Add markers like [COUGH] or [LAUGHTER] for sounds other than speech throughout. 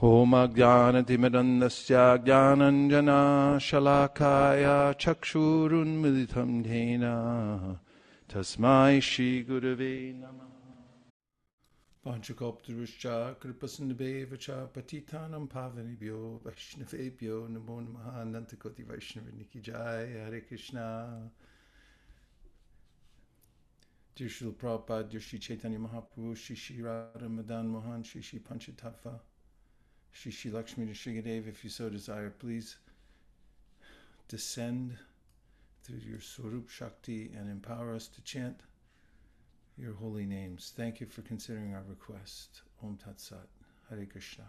होमज्ञानतिमिरन्दस्य ज्ञानञ्जनाशलाकाय चक्षूरुन्मिलितं येन तस्मै श्रीगुरवे नमः पाञ्चकोप्तरुश्च कृपसिन्धुभेव च पतितानं पावनेभ्यो वैष्णवेभ्यो नमो नमः अनन्तकोटि वैष्णवनिकि जय हरे Krishna Dear Srila Prabhupada, dear Sri Chaitanya Mahaprabhu, Sri Sri Radha Madan Mohan, Sri Sri Panchatattva, Shri Shri Lakshmi Nrsimhadev, if you so desire, please descend through your Swarup Shakti and empower us to chant your holy names. Thank you for considering our request. Om Tat Sat. Hare Krishna.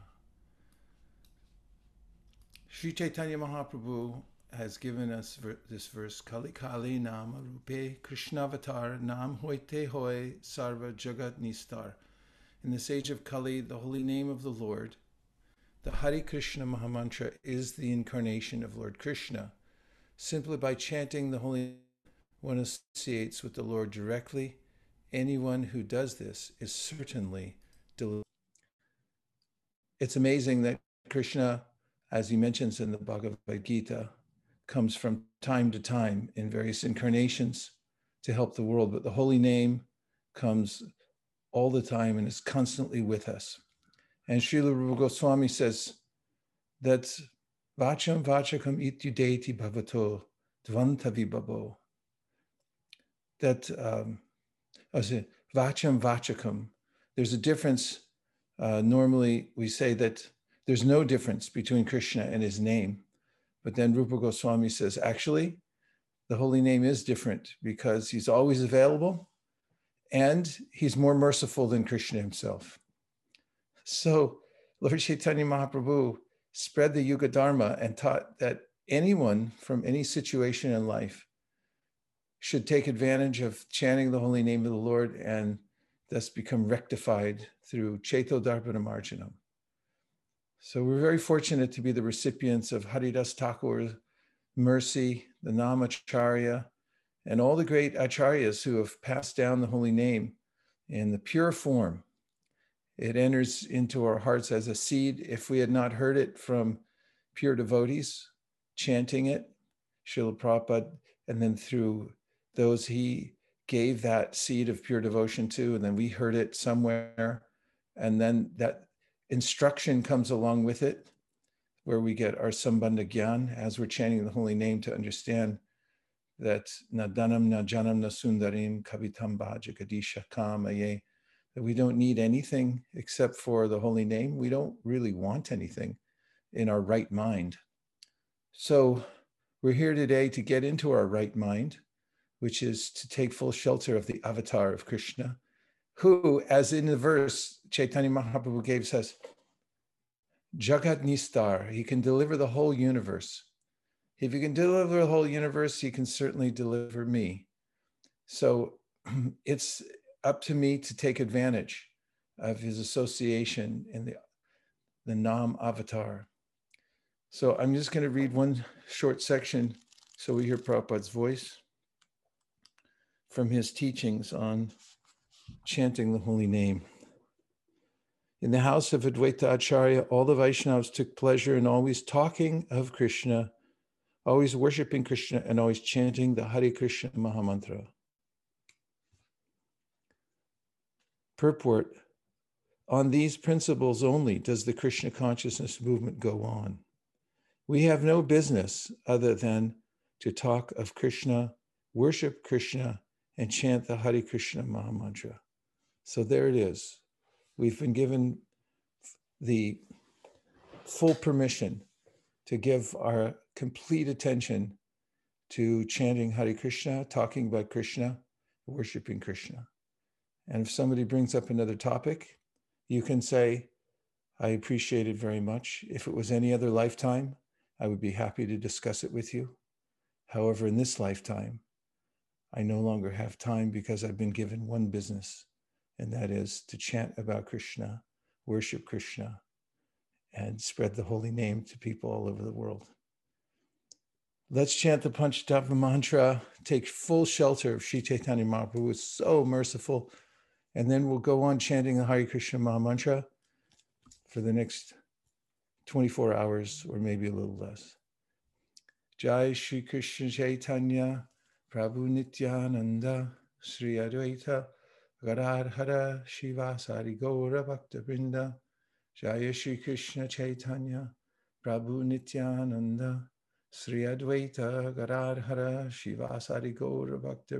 Sri Chaitanya Mahaprabhu has given us this verse Kali Kali Nama Rupe Krishnavatar Nam Hoite Hoy Sarva Jagat Nistar. In this age of Kali, the holy name of the Lord, the Hare Krishna Mahamantra is the incarnation of Lord Krishna. Simply by chanting the holy one associates with the Lord directly. Anyone who does this is certainly delivered. It's amazing that Krishna, as he mentions in the Bhagavad Gita, comes from time to time in various incarnations to help the world, but the holy name comes all the time and is constantly with us. And Srila Rupa Goswami says that Vacham Vachakam Ityudeti Bhavato Dvantavi Babo. That um, Vacham Vachakam. There's a difference. Uh, normally we say that there's no difference between Krishna and his name. But then Rupa Goswami says, actually, the holy name is different because he's always available and he's more merciful than Krishna himself. So Lord Chaitanya Mahaprabhu spread the Yuga Dharma and taught that anyone from any situation in life should take advantage of chanting the holy name of the Lord and thus become rectified through Ceto Darpana Marjanam. So we're very fortunate to be the recipients of Haridas Thakur's mercy, the Namacharya, and all the great acharyas who have passed down the holy name in the pure form. It enters into our hearts as a seed. If we had not heard it from pure devotees chanting it, Srila Prabhupada, and then through those he gave that seed of pure devotion to, and then we heard it somewhere, and then that instruction comes along with it, where we get our Sambandha Gyan as we're chanting the holy name to understand that Nadanam Najanam Nasundarim Kavitam Bhajagadisha Kamaye, that we don't need anything except for the holy name. We don't really want anything in our right mind. So we're here today to get into our right mind, which is to take full shelter of the avatar of Krishna, who, as in the verse Chaitanya Mahaprabhu gave us, Jagat Nistar, he can deliver the whole universe. If he can deliver the whole universe, he can certainly deliver me. So [CLEARS THROAT] it's up to me to take advantage of his association in the, the Nam avatar. So I'm just going to read one short section so we hear Prabhupada's voice from his teachings on chanting the holy name. In the house of Advaita Acharya, all the Vaishnavas took pleasure in always talking of Krishna, always worshiping Krishna, and always chanting the Hare Krishna Mahamantra. Purport On these principles only does the Krishna consciousness movement go on. We have no business other than to talk of Krishna, worship Krishna, and chant the Hare Krishna Mahamantra. So there it is. We've been given the full permission to give our complete attention to chanting Hare Krishna, talking about Krishna, worshiping Krishna. And if somebody brings up another topic, you can say, I appreciate it very much. If it was any other lifetime, I would be happy to discuss it with you. However, in this lifetime, I no longer have time because I've been given one business, and that is to chant about Krishna, worship Krishna, and spread the holy name to people all over the world. Let's chant the Panchatattva mantra, take full shelter of Sri Chaitanya Mahaprabhu, who is so merciful, and then we'll go on chanting the Hare Krishna Maha Mantra for the next 24 hours or maybe a little less. Jai Shri Krishna Chaitanya Prabhu Nityananda Sri Advaita Gadadhara Shrivasadi Gaura Bhakta Brinda Jaya Shri Krishna Chaitanya Prabhu Nityananda Sri Advaita Gadadhara Shrivasadi Gaura Bhakta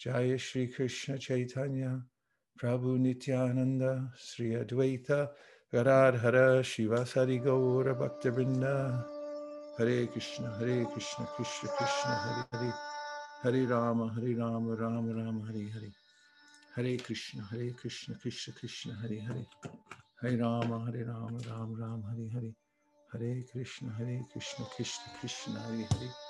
Jaya Shri Krishna Chaitanya Prabhu Nityananda Sri Advaita Gadadhara Shrivasadi Gaura Bhakta Brinda Hare Krishna Hare Krishna Krishna Krishna Hare Hare. Hare Rama Hare Rama Rama Rama Hare Hare. Hare Krishna Hare Krishna Krishna Krishna Hare Hare. Hare Rama Hare Rama Rama Rama Hare Hare. Hare Krishna Hare Krishna Krishna Krishna Hare Hare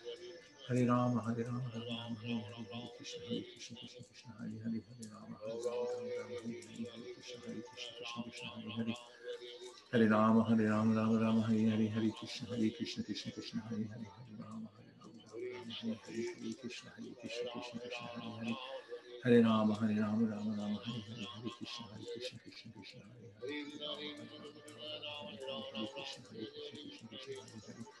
هري رام هري رام هري رام هري هري كريشنا هري كريشنا كريشنا كريشنا هري هري هري رام هري رام هري رام هري هري هري كريشنا هري كريشنا كريشنا كريشنا هري هري هري رام هري رام رام رام هري هري هري كريشنا هري كريشنا كريشنا كريشنا هري هري هري رام هري رام رام رام هري هري كريشنا هري كريشنا كريشنا كريشنا هري هري هري رام هري رام رام رام هري هري هري كريشنا هري كريشنا كريشنا كريشنا هري هري هري رام هري رام رام رام هري هري هري كريشنا هري كريشنا كريشنا كريشنا هري هري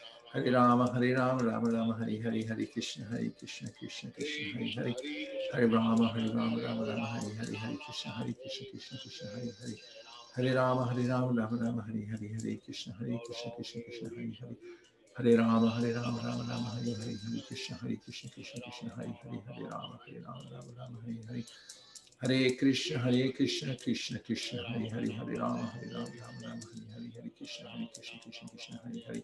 هري رام هري رام رام رام هري هري هري كريشنا هري كريشنا كريشنا كريشنا هري هري هري رام هري رام رام رام هري هري هري كريشنا هري كريشنا كريشنا كريشنا هري هري هري رام هري رام رام رام هري هري هري كريشنا هري كريشنا كريشنا كريشنا هري هري هري رام هري رام رام رام هري هري هري كريشنا هري كريشنا كريشنا كريشنا هري هري هري رام هري رام رام رام هري هري هري كريشنا هري كريشنا كريشنا كريشنا هري هري هري رام هري رام رام رام هري هري هري كريشنا هري كريشنا كريشنا كريشنا هري هري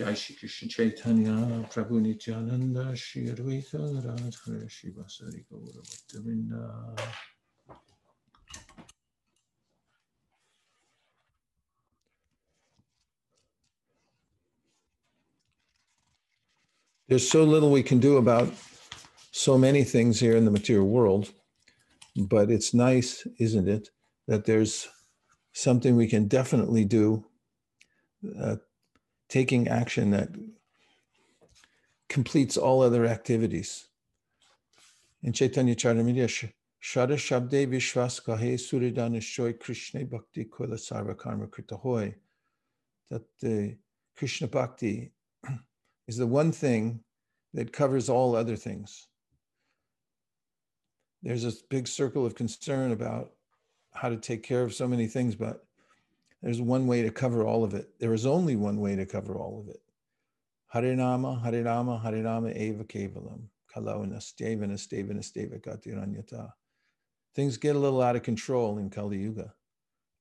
Jai Shri Krishna Chaitanya, Prabhu Nityananda, Shri Advaita Shrivasadi Gaura Bhakta Vrinda. There's so little we can do about so many things here in the material world, but it's nice, isn't it, that there's something we can definitely do, uh, taking action that completes all other activities. In Chaitanya Charitamrita, Shraddha Shabde Vishwas Kahe Suridanishoy Krishna Bhakti Kula Sarva Karma Krita Hoy. That the Krishna Bhakti [CLEARS THROAT] is the one thing that covers all other things. There's a big circle of concern about how to take care of so many things, but there's one way to cover all of it. There is only one way to cover all of it. Harinama, Harinama, Harinama Eva Kevalam, Esteva Gatiranyata. Things get a little out of control in Kali Yuga,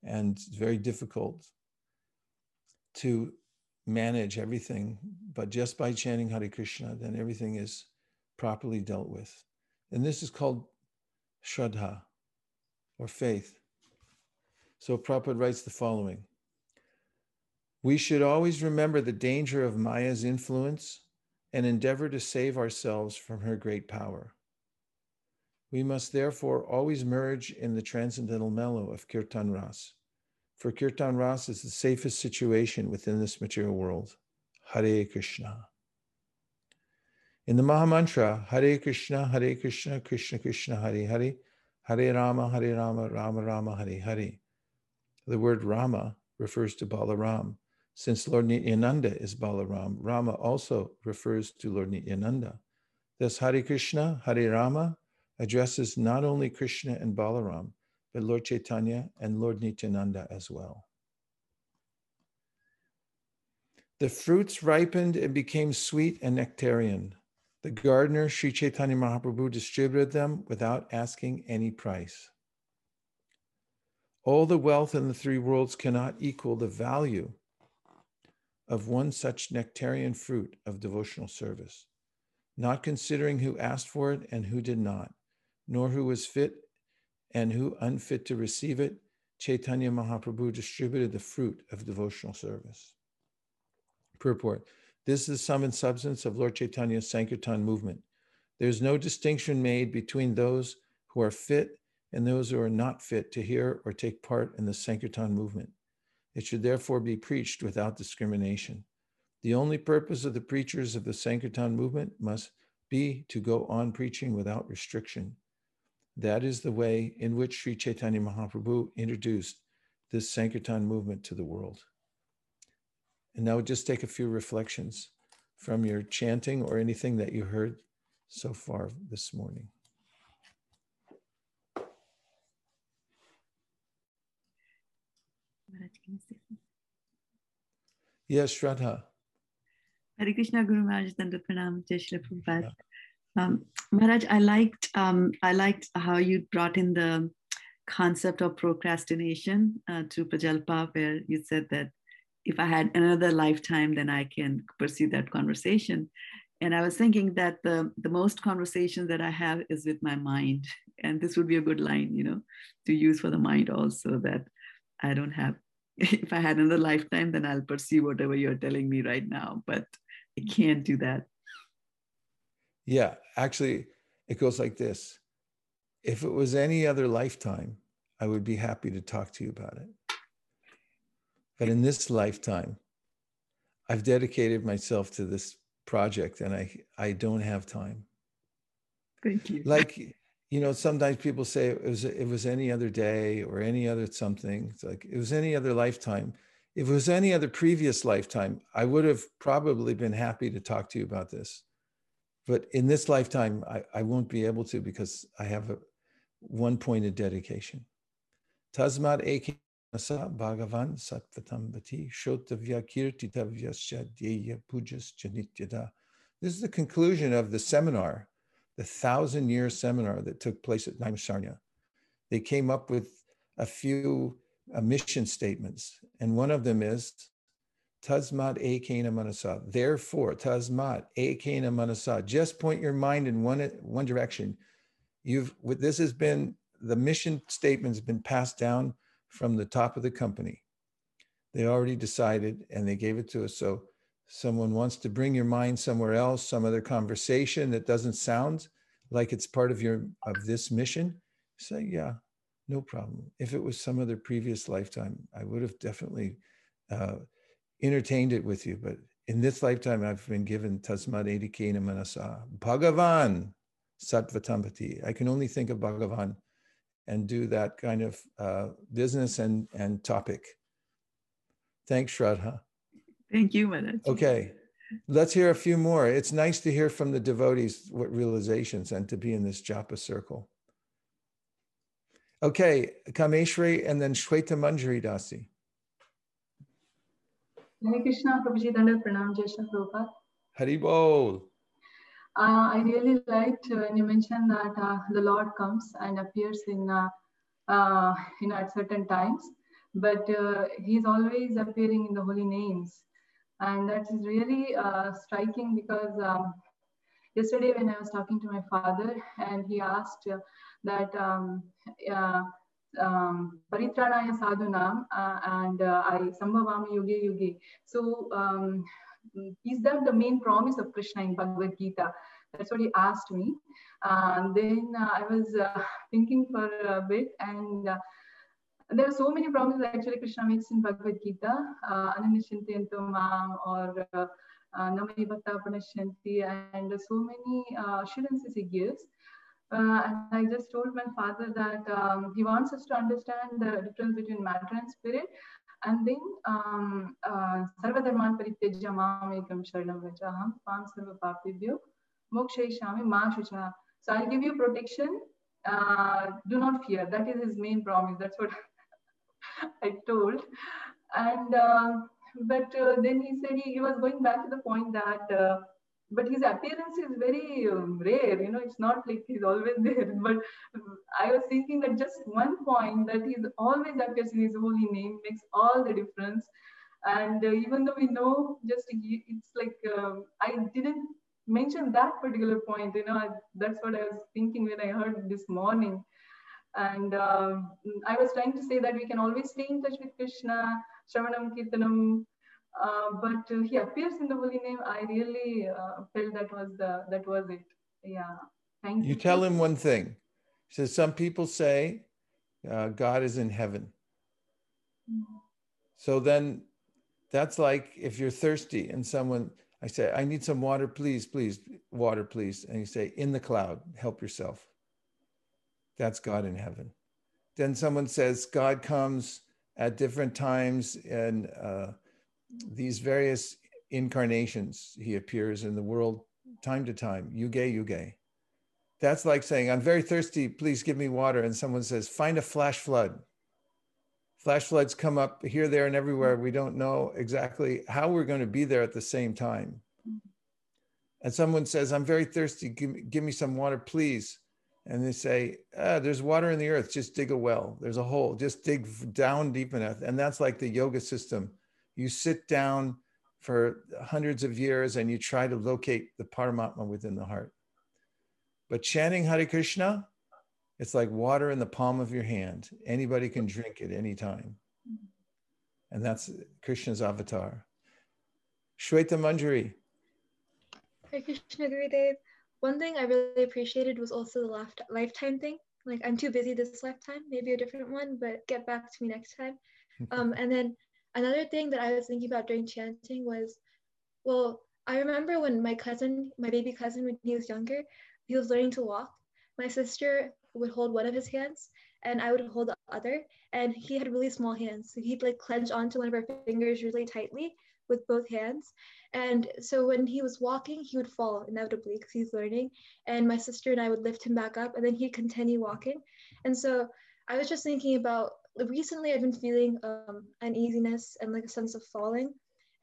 and it's very difficult to manage everything, but just by chanting Hare Krishna, then everything is properly dealt with. And this is called Shraddha or faith. So Prabhupada writes the following We should always remember the danger of Maya's influence and endeavor to save ourselves from her great power. We must therefore always merge in the transcendental mellow of Kirtan Ras for Kirtan Ras is the safest situation within this material world. Hare Krishna. In the Mahamantra, Hare Krishna, Hare Krishna, Krishna Krishna, Hare Hare, Hare Rama, Hare Rama, Rama Rama, Hare Hare. The word Rama refers to Balaram. Since Lord Nityananda is Balaram, Rama also refers to Lord Nityananda. Thus, Hare Krishna, Hare Rama addresses not only Krishna and Balaram, but Lord Chaitanya and Lord Nityananda as well. The fruits ripened and became sweet and nectarian. The gardener, Sri Chaitanya Mahaprabhu, distributed them without asking any price. All the wealth in the three worlds cannot equal the value of one such nectarian fruit of devotional service, not considering who asked for it and who did not, nor who was fit and who, unfit to receive it, Chaitanya Mahaprabhu distributed the fruit of devotional service. Purport This is the sum and substance of Lord Chaitanya's Sankirtan movement. There is no distinction made between those who are fit and those who are not fit to hear or take part in the Sankirtan movement. It should therefore be preached without discrimination. The only purpose of the preachers of the Sankirtan movement must be to go on preaching without restriction that is the way in which Sri Chaitanya Mahaprabhu introduced this Sankirtan movement to the world. And now just take a few reflections. from your chanting or anything that you heard so far this morning? Yes, Shraddha. Hare Krishna Guru Maharaj Danda Pranam Prabhupada. Um, Maharaj, I liked um, I liked how you brought in the concept of procrastination uh, to Prajalpa, where you said that if I had another lifetime, then I can pursue that conversation. And I was thinking that the, the most conversation that I have is with my mind. And this would be a good line, you know, to use for the mind also that I don't have, [LAUGHS] if I had another lifetime, then I'll pursue whatever you're telling me right now. But I can't do that. Yeah, actually, it goes like this. If it was any other lifetime, I would be happy to talk to you about it. But in this lifetime, I've dedicated myself to this project and I, I don't have time. Thank you. Like, you know, sometimes people say it was, it was any other day or any other something. It's like, it was any other lifetime. If it was any other previous lifetime, I would have probably been happy to talk to you about this. But in this lifetime, I, I won't be able to because I have a one point of dedication. Tasmat eke Asa Bhagavan Sattvatambati Shrotavya Dhyeya Pujas Janityada. This is the conclusion of the seminar, the thousand year seminar that took place at Naimisharanya. They came up with a few uh, mission statements, and one of them is Tasmat Ekena Manasa. Therefore, Tasmat Ekena Manasa. Just point your mind in one, one direction. You've this has been the mission statement has been passed down from the top of the company. They already decided and they gave it to us. So someone wants to bring your mind somewhere else, some other conversation that doesn't sound like it's part of your of this mission, say, yeah, no problem. If it was some other previous lifetime, I would have definitely uh, entertained it with you. But in this lifetime, I've been given Tasmad Ekena Manasa, Bhagavan Sattvatambati. I can only think of Bhagavan and do that kind of uh, business and, and topic. Thanks, Shraddha. Thank you, Manoj. Okay, let's hear a few more. It's nice to hear from the devotees what realizations and to be in this japa circle. Okay, Kameshri and then Shweta Manjari Dasi. Hare Krishna, Prabhuji Dandat Pranam Jai Prabhupada. Haribol. Uh, I really liked when you mentioned that uh, the Lord comes and appears in, uh, uh you know, at certain times, but uh, He's always appearing in the holy names, and that is really uh, striking because um, yesterday when I was talking to my father and he asked that um, um, Paritranaya Sadhunam and I Sambhavami Yuge Yuge. So um, is that the main promise of Krishna in Bhagavad Gita? That's what he asked me. And then uh, I was uh, thinking for a bit, and uh, there are so many promises actually Krishna makes in Bhagavad Gita, uh, Ananishyantiyantumam or uh, uh, Bhatta Panashanti, and so many uh, assurances he gives. Uh, and I just told my father that um, he wants us to understand the difference between matter and spirit. And then um, Sarvadharman Parityajya Mamekam Sharanam Vajaham Pam Sarva Papebhyo Mokshayishami Mashucha. So I'll give you protection. Uh, do not fear. That is his main promise. That's what [LAUGHS] I told. And uh, but uh, then he said he, he, was going back to the point that uh, but his appearance is very um, rare you know it's not like he's always [LAUGHS] there. But i was thinking that just one point that he's always appears in his holy name makes all the difference. And uh, even though we know just it's like um, i didn't mention that particular point you know I, that's what i was thinking when i heard this morning and um, i was trying to say that we can always stay in touch with krishna shravanam kirtanam uh, but uh, he appears in the holy name. I really uh, felt that was the that was it. Yeah, thank you. You tell him one thing. He says some people say uh, God is in heaven. Mm-hmm. So then, that's like if you're thirsty and someone I say I need some water, please, please, water, please, and you say in the cloud, help yourself. That's God in heaven. Then someone says God comes at different times and uh, these various incarnations he appears in the world time to time, yuge yuge. That's like saying, I'm very thirsty, please give me water. And someone says, find a flash flood. Flash floods come up here, there, and everywhere. We don't know exactly how we're going to be there at the same time. And someone says, I'm very thirsty, give me, give me some water, please. And they say, ah, There's water in the earth, just dig a well. There's a hole, just dig down deep enough. And that's like the yoga system. You sit down for hundreds of years and you try to locate the Paramatma within the heart. But chanting Hare Krishna, it's like water in the palm of your hand. Anybody can drink it anytime. And that's Krishna's avatar. Shweta Manjari. Hare Krishna Gurudev. One thing I really appreciated was also the lifetime thing. Like, I'm too busy this lifetime, maybe a different one, but get back to me next time. [LAUGHS] Um, and then another thing that I was thinking about during chanting was, well, I remember when my cousin, my baby cousin, when he was younger, he was learning to walk. My sister would hold one of his hands and I would hold the other. And he had really small hands. So he'd like clench onto one of our fingers really tightly with both hands. And so when he was walking, he would fall inevitably because he's learning. And my sister and I would lift him back up and then he'd continue walking. And so I was just thinking about recently I've been feeling um, uneasiness and like a sense of falling.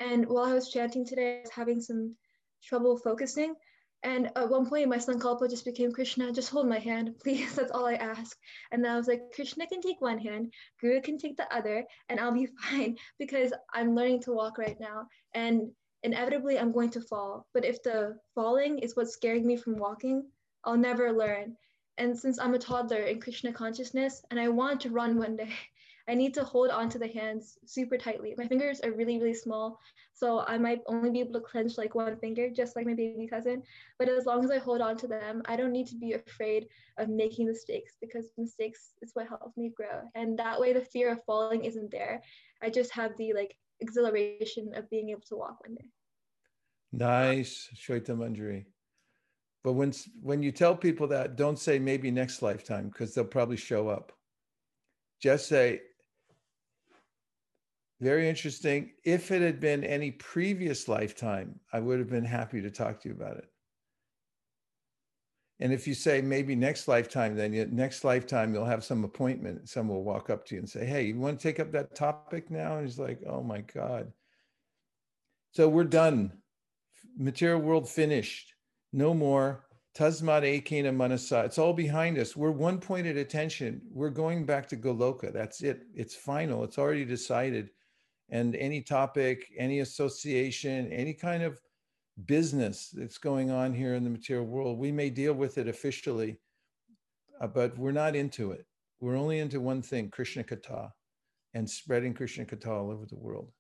And while I was chanting today, I was having some trouble focusing. And at one point, my sankalpa just became Krishna, just hold my hand, [LAUGHS] please. That's all I ask. And then I was like, Krishna can take one hand, Guru can take the other, and I'll be [LAUGHS] fine because I'm learning to walk right now. And inevitably, I'm going to fall. But if the falling is what's scaring me from walking, I'll never learn. And since I'm a toddler in Krishna consciousness and I want to run one day, [LAUGHS] I need to hold onto the hands super tightly. My fingers are really, really small. So I might only be able to clench like one finger, just like my baby cousin. But as long as I hold on to them, I don't need to be afraid of making mistakes because mistakes is what helps me grow. And that way the fear of falling isn't there. I just have the like exhilaration of being able to walk one day. Nice, Shweta Manjari. But when when you tell people that, don't say maybe next lifetime because they'll probably show up. Just say very interesting. If it had been any previous lifetime, I would have been happy to talk to you about it. And if you say maybe next lifetime, then you, next lifetime you'll have some appointment. Someone will walk up to you and say, Hey, you want to take up that topic now? And he's like, Oh my God. So we're done. Material world finished. No more. Tasmat Ekena Manasa. It's all behind us. We're one point at attention. We're going back to Goloka. That's it. It's final. It's already decided and any topic, any association, any kind of business that's going on here in the material world, we may deal with it officially, uh, but we're not into it. We're only into one thing, Krishna Katha, and spreading Krishna Katha all over the world.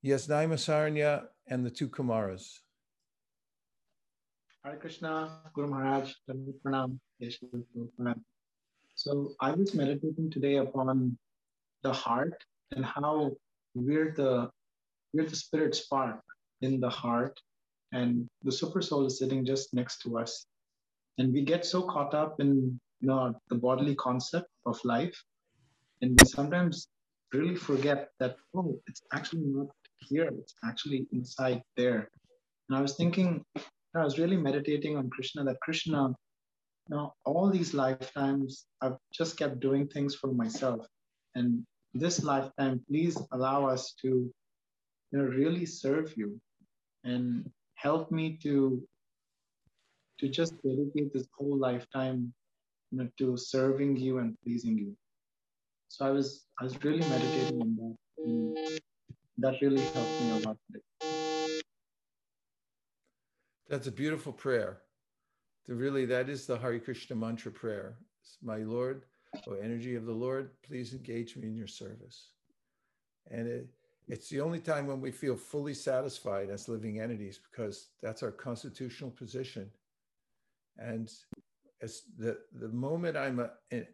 Yes, Naimisharanya and the two Kumaras. Hare Krishna, Guru Maharaj, Pranam, So I was meditating today upon the heart and how we're the we're the spirit spark in the heart and the super soul is sitting just next to us. And we get so caught up in you know the bodily concept of life. And we sometimes really forget that oh it's actually not here it's actually inside there. And i was thinking i was really meditating on krishna that krishna you know all these lifetimes i've just kept doing things for myself and this lifetime, please allow us to you know, really serve you and help me to to just dedicate this whole lifetime you know, to serving you and pleasing you. So I was I was really meditating on that. And that really helped me a lot today. That's a beautiful prayer. Really, that is the Hare Krishna mantra prayer. My Lord, O energy of the Lord, please engage me in your service. And it, it's the only time when we feel fully satisfied as living entities because that's our constitutional position. And as the, the moment I'm a,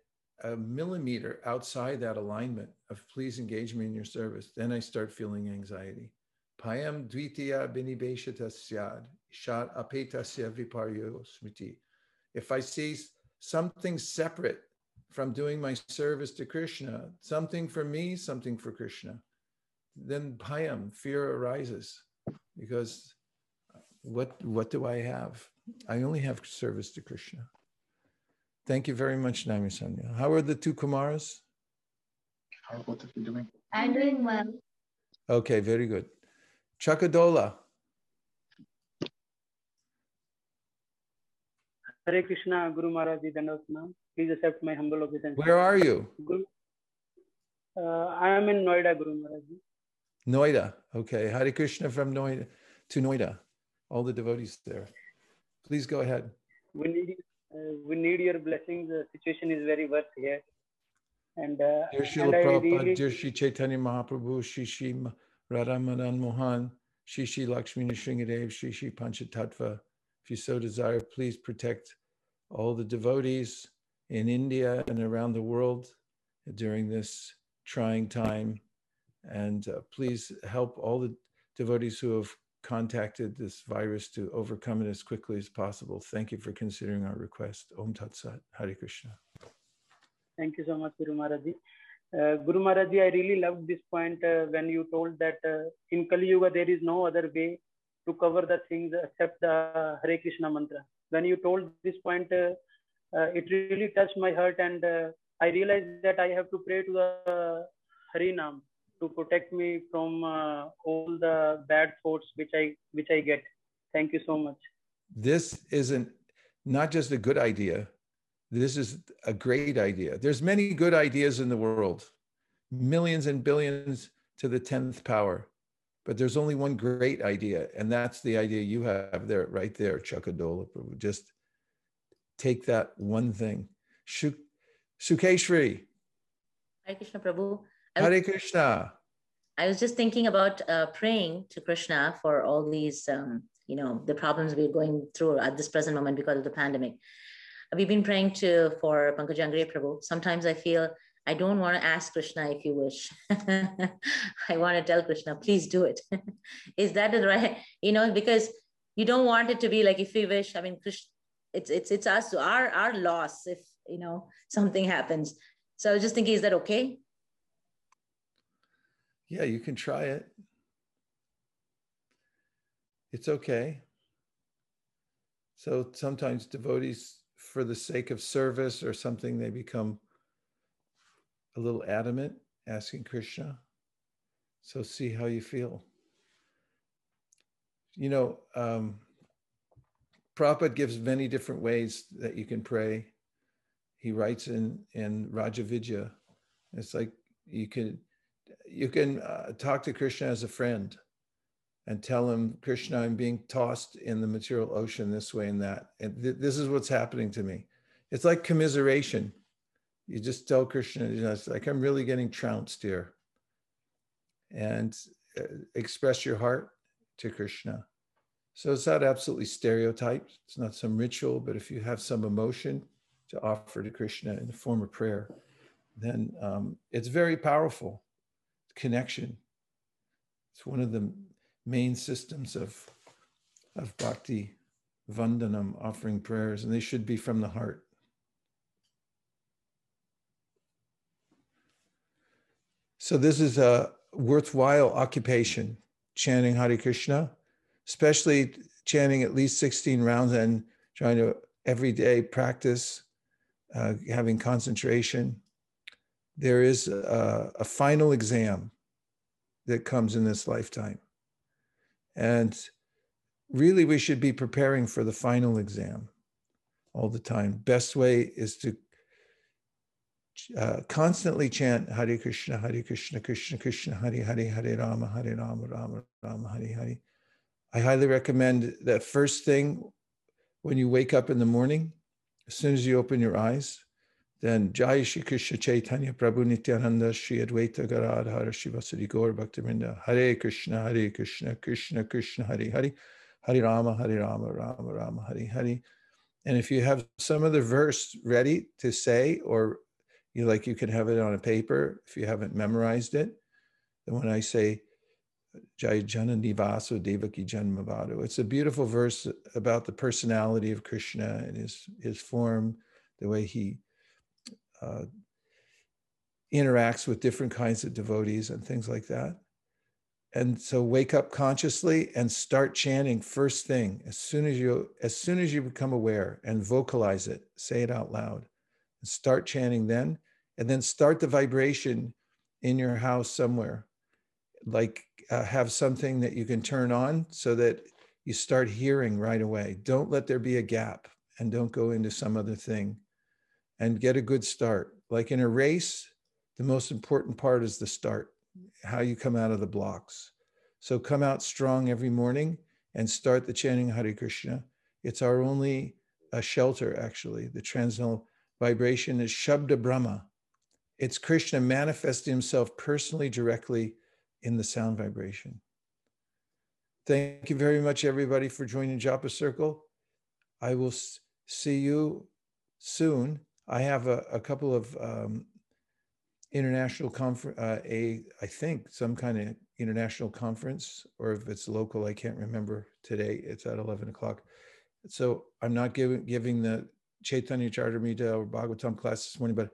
a millimeter outside that alignment of please engage me in your service, then I start feeling anxiety. Bhayam dvitiya binibeshata syad, shat apetasya viparyo smriti. If I see something separate from doing my service to Krishna, something for me, something for Krishna, then bhayam, fear arises. because what what do I have? I only have service to Krishna. Thank you very much, Nami Sanya. How are the two Kumaras? How are both of you doing? I'm doing well. Okay, very good. Chakadola. Hare Krishna, Guru Maharaj Dandavat Pranam. Please accept my humble obeisance. Where are you? Guru, uh, I am in Noida, Guru Maharaj. Noida. Okay. Hare Krishna from Noida to Noida. All the devotees there. Please go ahead. We need, uh, we need your blessings. The situation is very worse here. And, uh, Dear Srila Prabhupada, really, dear Shri Chaitanya Mahaprabhu, Shri Shri Ma- Radha Madan Mohan, Shri Shri Lakshmi Nrsingadev, Shri Shri Panchatattva. If you so desire, please protect all the devotees in India and around the world during this trying time. And uh, please help all the devotees who have contacted this virus to overcome it as quickly as possible. Thank you for considering our request. Om Tat Sat. Hare Krishna. Thank you so much, Guru Maharaj Ji. Uh, Guru Maharaj Ji, I really loved this point uh, when you told that uh, in Kali Yuga there is no other way to cover the things except the Hare Krishna mantra. When you told this point, uh, uh, it really touched my heart, and uh, I realized that I have to pray to the Hari Nam to protect me from uh, all the bad thoughts which I which I get. Thank you so much. this isn't not just a good idea this is a great idea there's many good ideas in the world millions and billions to the 10th power but there's only one great idea and that's the idea you have there right there chakadola Prabhu. just take that one thing Shuk- sukeshri Hare Krishna Prabhu. I was, hare krishna I was just thinking about uh, praying to Krishna for all these, um, you know, the problems we're going through at this present moment because of the pandemic. We've been praying to for Pankajanghri Prabhu. Sometimes I feel I don't want to ask Krishna if you wish. [LAUGHS] I want to tell Krishna, please do it. [LAUGHS] Is that the right? You know, because you don't want it to be like if we wish. I mean, Krishna, it's it's it's us our our loss if you know something happens. So I was just thinking, is that okay? yeah you can try it it's okay so sometimes devotees for the sake of service or something they become a little adamant asking krishna so see how you feel. You know um Prabhupada gives many different ways that you can pray. He writes in in rajavidya. It's like you can you can uh, talk to krishna as a friend and tell him krishna i'm being tossed in the material ocean this way and that. And th- this is what's happening to me. It's like commiseration you just tell krishna you know it's like i'm really getting trounced here and uh, express your heart to krishna so it's not absolutely stereotyped it's not some ritual but if you have some emotion to offer to krishna in the form of prayer then um, it's very powerful connection. It's one of the main systems of, of bhakti, vandanam, offering prayers, and they should be from the heart. So this is a worthwhile occupation, chanting Hare Krishna, especially chanting at least 16 rounds and trying to every day practice uh, having concentration there is a, a, final exam that comes in this lifetime. And really, we should be preparing for the final exam all the time. Best way is to uh, constantly chant Hare Krishna, Hare Krishna, Krishna Krishna, Hare Hare, Hare Rama, Hare Rama, Rama Rama, Hare Hare. I highly recommend that first thing when you wake up in the morning, as soon as you open your eyes, then Jai Shri Krishna Chaitanya Prabhu Nityananda Shri Advaita Gadadhara Shrivasadi Gaur Bhakta Vrinda Hare Krishna Hare Krishna Krishna Krishna Hare Hare. Hare Rama Hare Rama Rama Rama Hare Hare. And if you have some other verse ready to say or you like you can have it on a paper if you haven't memorized it. Then when I say Jai Jana Devaki Janmavado it's a beautiful verse about the personality of Krishna and his his form the way he uh, interacts with different kinds of devotees and things like that. and so wake up consciously and start chanting first thing. As soon as you as soon as you become aware and vocalize it say it out loud start chanting then and then start the vibration in your house somewhere like uh, have something that you can turn on so that you start hearing right away don't let there be a gap and don't go into some other thing and get a good start like in a race the most important part is the start how you come out of the blocks. So come out strong every morning and start the chanting Hare Krishna. It's our only uh, shelter, actually. The transcendental vibration is Shabda Brahma. It's Krishna manifesting himself personally, directly in the sound vibration. Thank you very much, everybody, for joining Japa Circle. I will see you soon. I have a, a couple of um, international conference, uh, a I think some kind of international conference, or if it's local, I can't remember today. It's at eleven o'clock. So I'm not giving giving the Chaitanya Charitamrita or Bhagavatam class this morning, but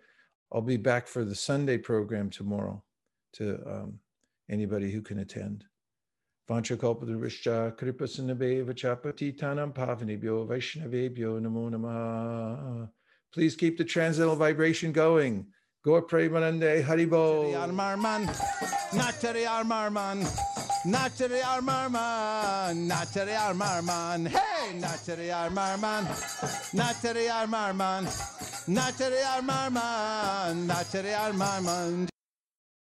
I'll be back for the Sunday program tomorrow to um, anybody who can attend. Vanchakalpadrishcha kripasinabhe vachapati tanam pavanibhyo vaishnavebhyo namo namah. Please keep the transcendental vibration going. Gaur Premanande Haribol. Armarman, Natari Armarman, Natari Armarman, Natari Armarman, hey, Natari Armarman, Natari Armarman, Natari Armarman, Natari Armarman.